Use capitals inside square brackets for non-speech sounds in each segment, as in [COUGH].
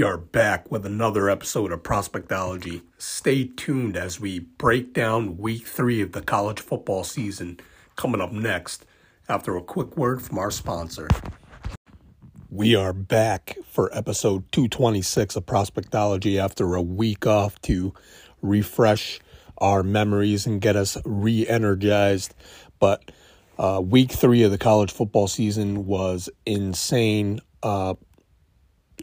We are back with another episode of Prospectology. Stay tuned as we break down week three of the college football season coming up next after a quick word from our sponsor. We are back for episode 226 of Prospectology after a week off to refresh our memories and get us re energized. But uh, week three of the college football season was insane. Uh,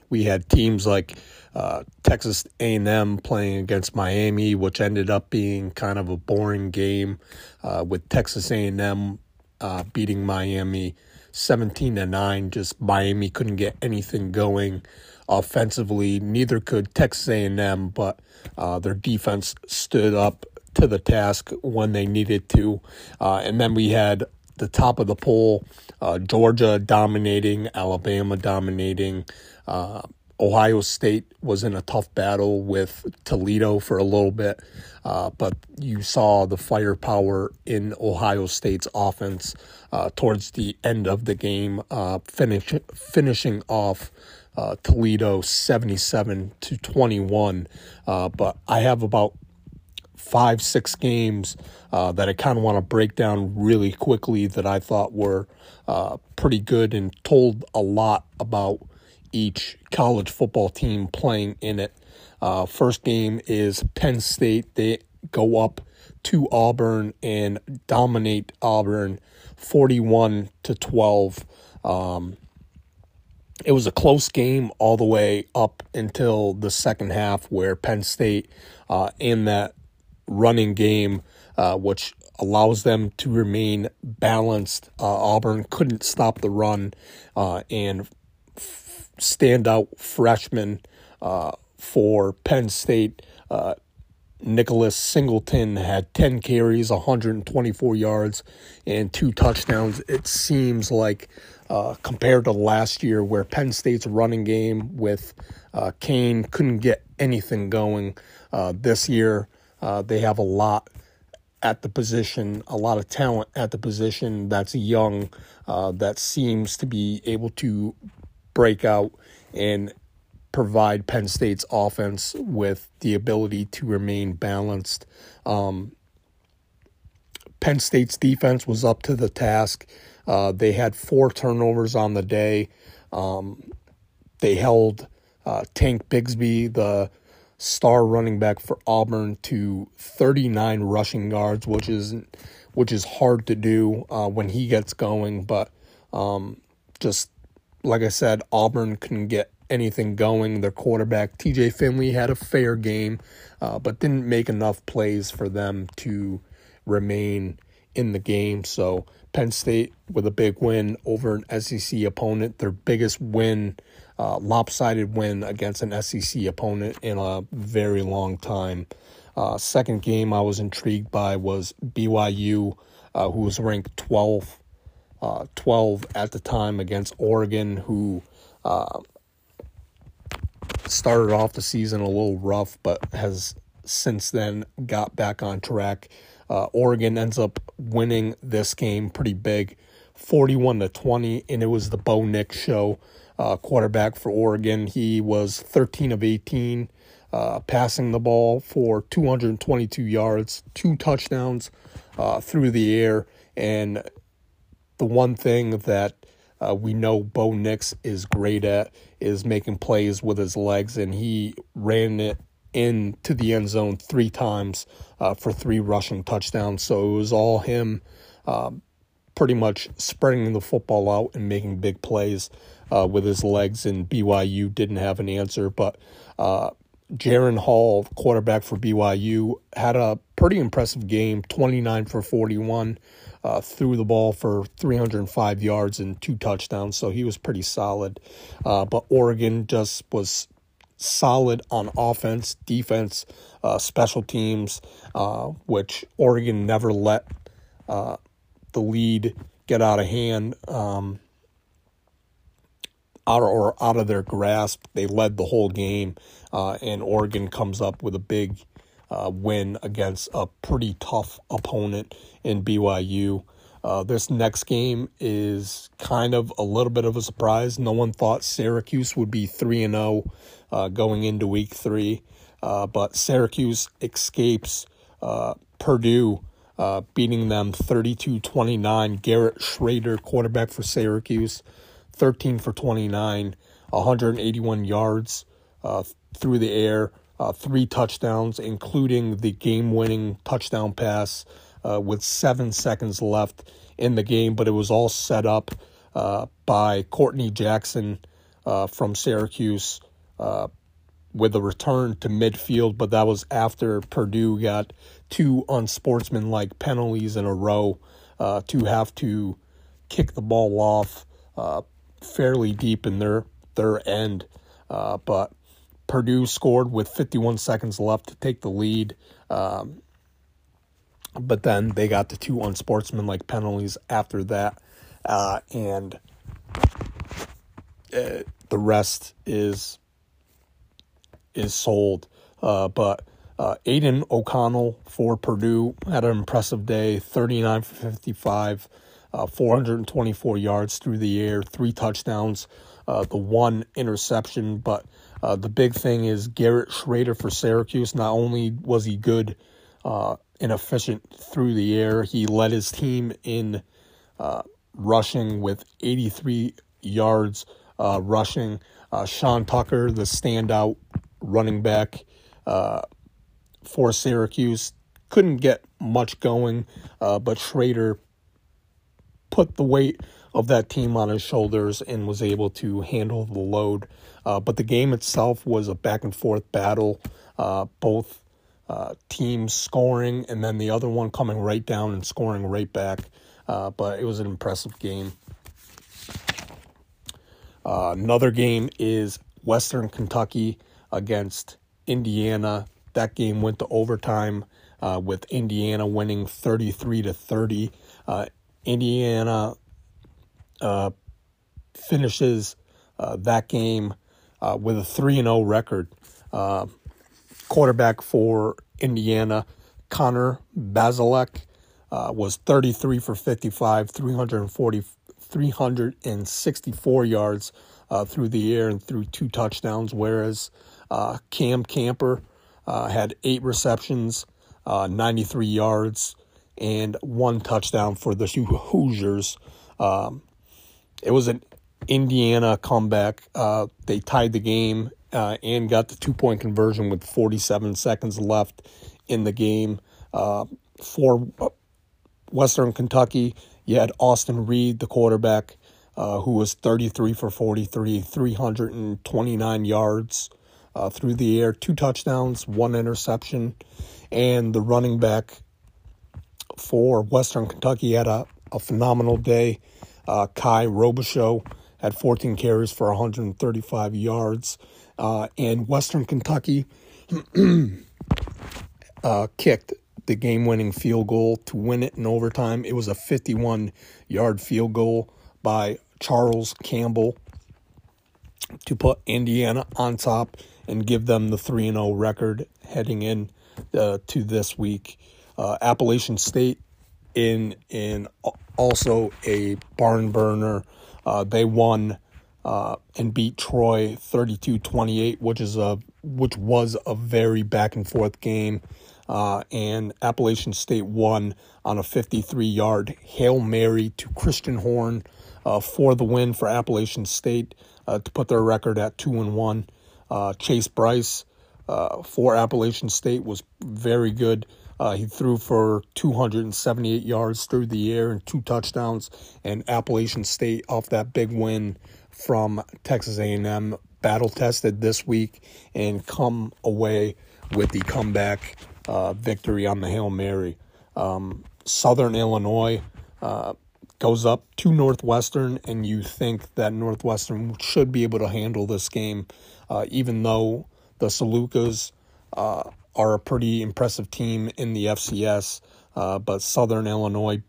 we had teams like uh, Texas A&M playing against Miami, which ended up being kind of a boring game, uh, with Texas A&M uh, beating Miami 17 to nine. Just Miami couldn't get anything going offensively. Neither could Texas A&M, but uh, their defense stood up to the task when they needed to. Uh, and then we had the top of the poll, uh, Georgia dominating, Alabama dominating. Uh, Ohio State was in a tough battle with Toledo for a little bit, uh, but you saw the firepower in Ohio State's offense uh, towards the end of the game, uh, finish, finishing off uh, Toledo 77 to 21. Uh, but I have about five, six games uh, that I kind of want to break down really quickly that I thought were pretty good and told a lot about each college football team playing in it. Uh, first game is Penn State. They go up to Auburn and dominate Auburn 41 to 12. Um, it was a close game all the way up until the second half, where Penn State, uh, in that running game, uh, which allows them to remain balanced, uh, Auburn couldn't stop the run, uh, and standout freshman uh, for Penn State. Uh, Nicholas Singleton had 10 carries, 124 yards, and two touchdowns. It seems like uh, compared to last year, where Penn State's running game with uh, Cain couldn't get anything going, uh, this year uh, they have a lot at the position, a lot of talent at the position that's young, uh, that seems to be able to break out and provide Penn State's offense with the ability to remain balanced. Um, Penn State's defense was up to the task. Uh, they had four turnovers on the day. Um, they held uh, Tank Bigsby, the star running back for Auburn, to 39 rushing yards, which is which is hard to do uh, when he gets going. But um, just like I said, Auburn couldn't get anything going. Their quarterback, TJ Finley, had a fair game, uh, but didn't make enough plays for them to remain in the game. So Penn State with a big win over an SEC opponent, their biggest win, uh, lopsided win against an SEC opponent in a very long time. Uh, second game I was intrigued by was BYU, uh, who was ranked 12th uh, 12 at the time against Oregon, who uh, started off the season a little rough, but has since then got back on track. Uh, Oregon ends up winning this game pretty big, 41 to 20, and it was the Bo Nix show. Uh, quarterback for Oregon, he was 13 of 18, uh, passing the ball for 222 yards, two touchdowns uh, through the air, and the one thing that uh, we know Bo Nix is great at is making plays with his legs, and he ran it into the end zone three times uh, for three rushing touchdowns. So it was all him uh, pretty much spreading the football out and making big plays uh, with his legs, and BYU didn't have an answer. But uh, Jaren Hall, quarterback for BYU, had a pretty impressive game 29 for 41 uh, threw the ball for 305 yards and two touchdowns, so he was pretty solid. Uh, but Oregon just was solid on offense, defense, uh, special teams, uh, which Oregon never let uh, the lead get out of hand. Um, out or out of their grasp, they led the whole game, uh, and Oregon comes up with a big uh, win against a pretty tough opponent in BYU. Uh, this next game is kind of a little bit of a surprise. No one thought Syracuse would be 3 and 0 uh, going into week three, uh, but Syracuse escapes uh, Purdue, beating them 32 29. Garrett Shrader, quarterback for Syracuse, 13 for 29, 181 yards uh, through the air, three touchdowns, including the game winning touchdown pass uh, with seven seconds left in the game, but it was all set up uh, by Courtney Jackson uh, from Syracuse uh, with a return to midfield, but that was after Purdue got two unsportsmanlike penalties in a row uh, to have to kick the ball off uh, fairly deep in their their end. but Purdue scored with 51 seconds left to take the lead. Um, but then they got the two unsportsmanlike penalties after that, uh, and uh, the rest is is sold. Uh, but uh, Aidan O'Connell for Purdue had an impressive day 39 for 55, uh, 424 yards through the air, three touchdowns, uh, the one interception. But uh, the big thing is Garrett Shrader for Syracuse. Not only was he good uh, and efficient through the air. He led his team in uh, rushing with 83 yards uh, rushing. Sean Tucker, the standout running back uh, for Syracuse, couldn't get much going, uh, but Shrader put the weight of that team on his shoulders and was able to handle the load. Uh, but the game itself was a back and forth battle. both uh, team scoring, and then the other one coming right down and scoring right back. Uh, but it was an impressive game. Uh, another game is Western Kentucky against Indiana. That game went to overtime uh, with Indiana winning 33 to 30. Uh, Indiana uh, finishes that game with a 3 0 record. Quarterback for Indiana, Connor Bazelak, uh, was 33 for 55, 340, 364 yards uh, through the air and through two touchdowns, whereas uh, Cam Camper uh, had eight receptions, uh, 93 yards, and one touchdown for the Hoosiers. Um, it was an Indiana comeback. Uh, they tied the game uh, and got the two point conversion with 47 seconds left in the game. Uh, for Western Kentucky, you had Austin Reed, the quarterback, uh, who was 33 for 43, 329 yards uh, through the air, two touchdowns, one interception. And the running back for Western Kentucky had a, a phenomenal day. Uh, Kye Robichaux had 14 carries for 135 yards uh, and Western Kentucky [CLEARS THROAT] uh, kicked the game winning field goal to win it in overtime. It was a 51 yard field goal by Charles Campbell to put Indiana on top and give them the 3 0 record heading in uh, to this week. Uh, Appalachian State in in also a barn burner. Uh, they won uh, and beat Troy 32-28, which is a which was a very back and forth game. Uh, and Appalachian State won on a 53-yard hail mary to Christian Horn uh, for the win for Appalachian State uh, to put their record at two and one. Uh, Chase Brice for Appalachian State was very good. He threw for 278 yards through the air and two touchdowns. And Appalachian State, off that big win, from Texas A&M battle tested this week and come away with the comeback uh, victory on the Hail Mary. Um, Southern Illinois uh, goes up to Northwestern, and you think that Northwestern should be able to handle this game, uh, even though the Salukis uh, are a pretty impressive team in the FCS. Uh, but Southern Illinois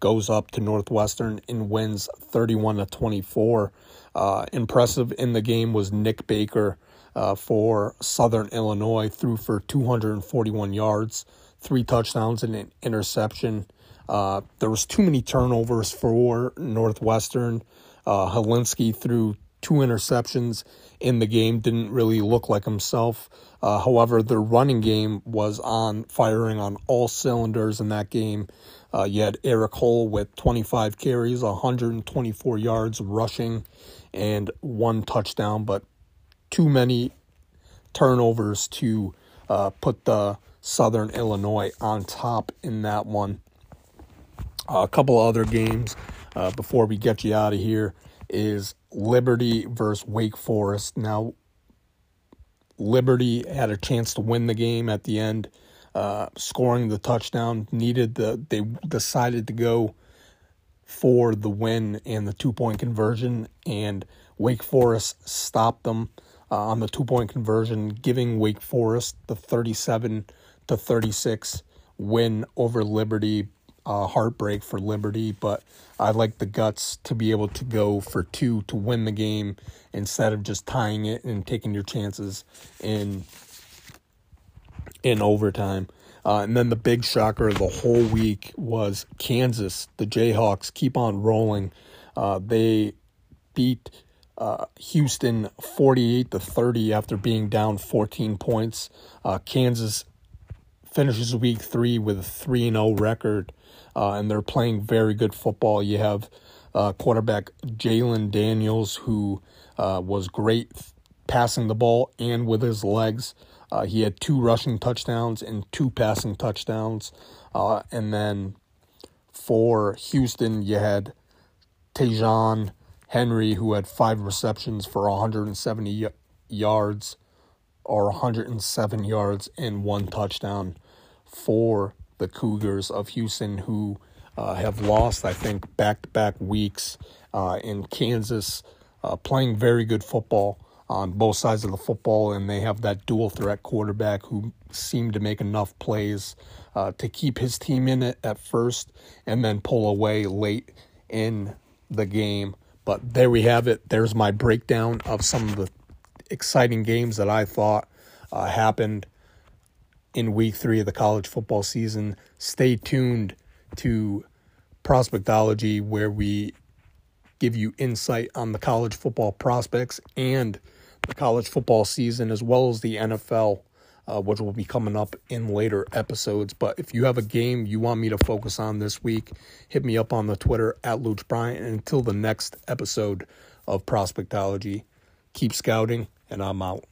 goes up to Northwestern and wins 31 to 24. Uh, impressive in the game was Nic Baker uh, for Southern Illinois, threw for 241 yards, three touchdowns, and an interception. Uh, there was too many turnovers for Northwestern. Uh, Hilinski threw two interceptions in the game, didn't really look like himself. Uh, however, their running game was on firing on all cylinders in that game. Uh, you had Evan Hull with 25 carries, 124 yards rushing, and one touchdown, but too many turnovers to uh, put the Southern Illinois on top in that one. A couple other games uh, before we get you out of here is Liberty versus Wake Forest. Now, Liberty had a chance to win the game at the end, uh, scoring the touchdown. Needed the they decided to go for the win and the two point conversion, and Wake Forest stopped them uh, on the two point conversion, giving Wake Forest the thirty seven to thirty six win over Liberty uh, heartbreak for Liberty, but I like the guts to be able to go for two to win the game instead of just tying it and taking your chances in in overtime. Uh, and then the big shocker of the whole week was Kansas. The Jayhawks keep on rolling. Uh, they beat uh, Houston 48 to 30 after being down 14 points. Uh, Kansas finishes week three with a 3 0 record uh, and they're playing very good football. You have uh, quarterback Jalon Daniels, who uh, was great passing the ball and with his legs. Uh, he had two rushing touchdowns and two passing touchdowns. Uh, and then for Houston, you had Ta'Zhawn Henry, who had five receptions for 170 yards or 107 yards and one touchdown for the Cougars of Houston, who uh, have lost, I think, back to back weeks uh, in Kansas, uh, playing very good football on both sides of the football, and they have that dual threat quarterback who seemed to make enough plays uh, to keep his team in it at first and then pull away late in the game. But there we have it. There's my breakdown of some of the exciting games that I thought uh, happened in week three of the college football season. Stay tuned to Prospectology, where we give you insight on the college football prospects and the college football season, as well as the NFL, uh, which will be coming up in later episodes. But if you have a game you want me to focus on this week, hit me up on the Twitter at Luch Bryant. And until the next episode of Prospectology, keep scouting, and I'm out.